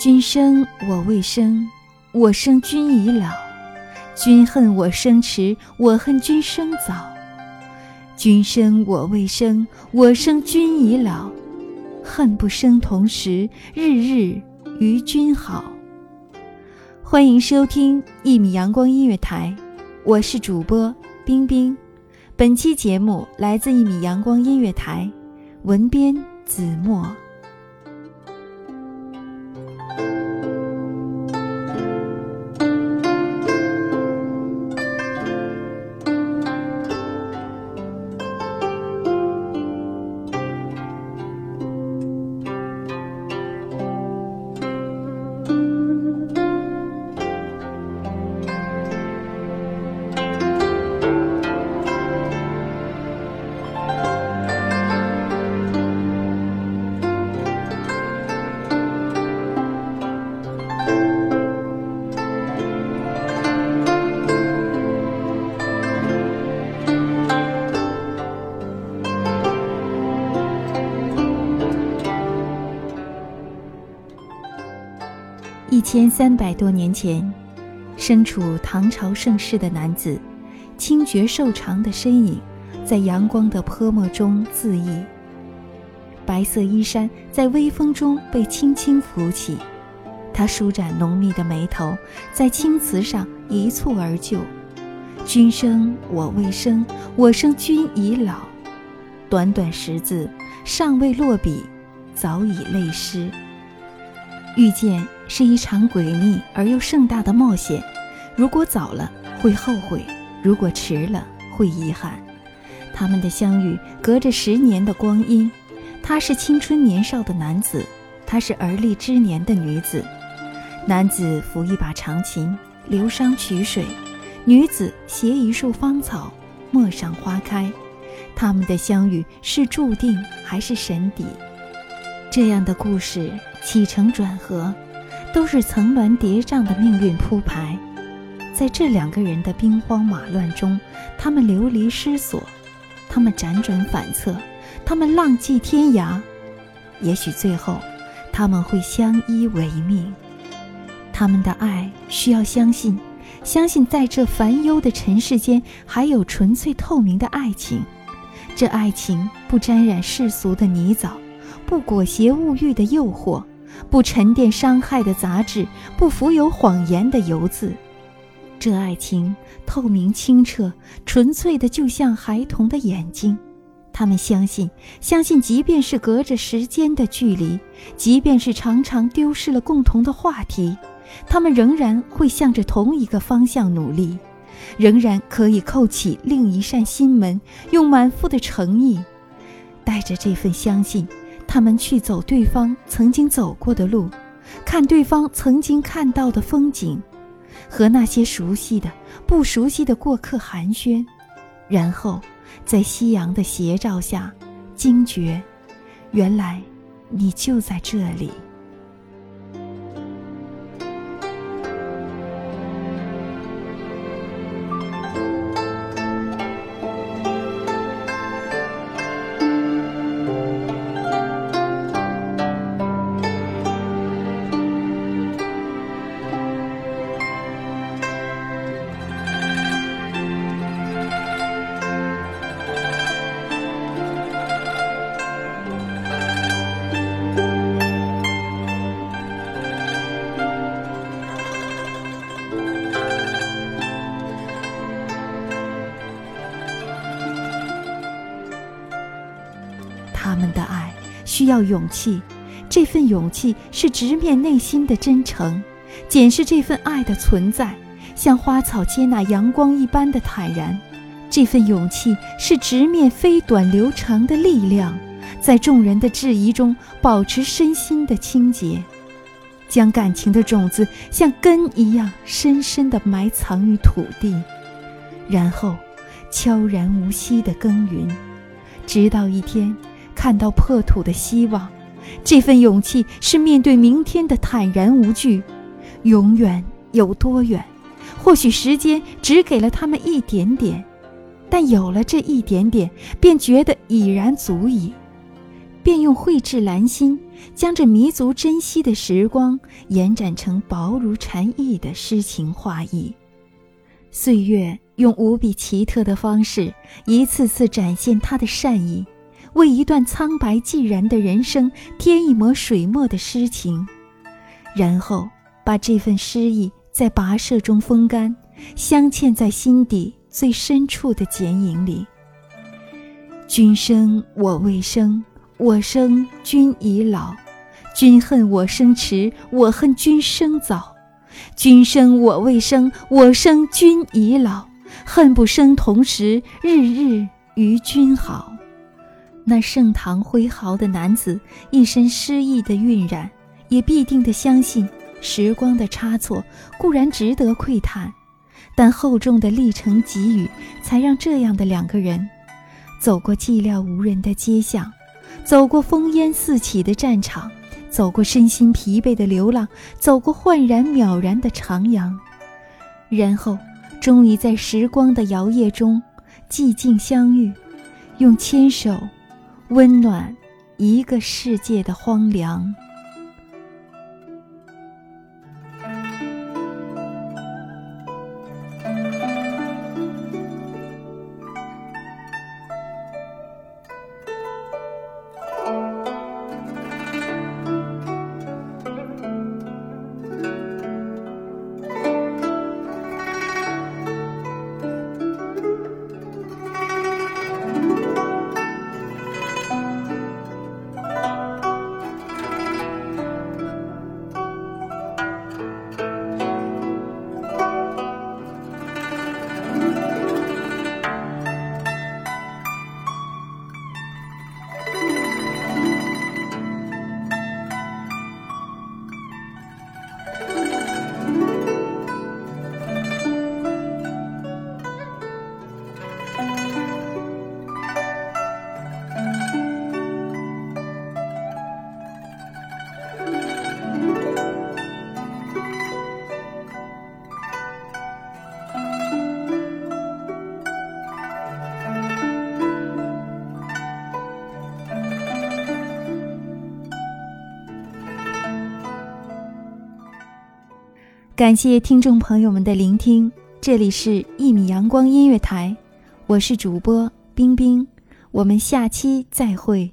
君生我未生，我生君已老。君恨我生迟，我恨君生早。君生我未生，我生君已老。恨不生同时，日日与君好。欢迎收听一米阳光音乐台，我是主播冰冰。本期节目来自一米阳光音乐台，文编子墨。一千三百多年前，身处唐朝盛世的男子，清绝瘦长的身影，在阳光的泼墨中恣意。白色衣衫在微风中被轻轻拂起，他舒展浓密的眉头，在青瓷上一蹴而就。君生我未生，我生君已老。短短十字，尚未落笔，早已泪湿。遇见是一场诡秘而又盛大的冒险，如果早了会后悔，如果迟了会遗憾。他们的相遇隔着十年的光阴，他是青春年少的男子，她是而立之年的女子。男子抚一把长琴，流觞曲水；女子携一束芳草，陌上花开。他们的相遇是注定还是神邸？这样的故事。起承转合，都是层峦叠嶂的命运铺排。在这两个人的兵荒马乱中，他们流离失所，他们辗转反侧，他们浪迹天涯。也许最后，他们会相依为命。他们的爱需要相信，相信在这烦忧的尘世间，还有纯粹透明的爱情。这爱情不沾染世俗的泥沼，不裹挟物欲的诱惑。不沉淀伤害的杂质，不浮有谎言的油渍，这爱情透明清澈、纯粹的，就像孩童的眼睛。他们相信，相信，即便是隔着时间的距离，即便是常常丢失了共同的话题，他们仍然会向着同一个方向努力，仍然可以扣起另一扇心门，用满腹的诚意，带着这份相信。他们去走对方曾经走过的路，看对方曾经看到的风景，和那些熟悉的、不熟悉的过客寒暄，然后在夕阳的斜照下，惊觉，原来你就在这里。需要勇气，这份勇气是直面内心的真诚，检视这份爱的存在，像花草接纳阳光一般的坦然。这份勇气是直面飞短流长的力量，在众人的质疑中保持身心的清洁，将感情的种子像根一样深深地埋藏于土地，然后悄然无息地耕耘，直到一天。看到破土的希望，这份勇气是面对明天的坦然无惧。永远有多远？或许时间只给了他们一点点，但有了这一点点，便觉得已然足矣。便用绘制兰心，将这弥足珍惜的时光延展成薄如蝉翼的诗情画意。岁月用无比奇特的方式，一次次展现他的善意，为一段苍白寂然的人生添一抹水墨的诗情，然后把这份诗意在跋涉中风干，镶嵌在心底最深处的剪影里。君生我未生，我生君已老；君恨我生迟，我恨君生早。君生我未生，我生君已老，恨不生同时，日日与君好。那盛唐挥毫的男子，一身诗意的晕染，也必定的相信时光的差错固然值得窥探，但厚重的历程给予，才让这样的两个人，走过寂寥无人的街巷，走过烽烟四起的战场。走过身心疲惫的流浪，走过焕然渺然的徜徉，然后终于在时光的摇曳中寂静相遇，用牵手温暖一个世界的荒凉。感谢听众朋友们的聆听，这里是《一米阳光音乐台》，我是主播冰冰，我们下期再会。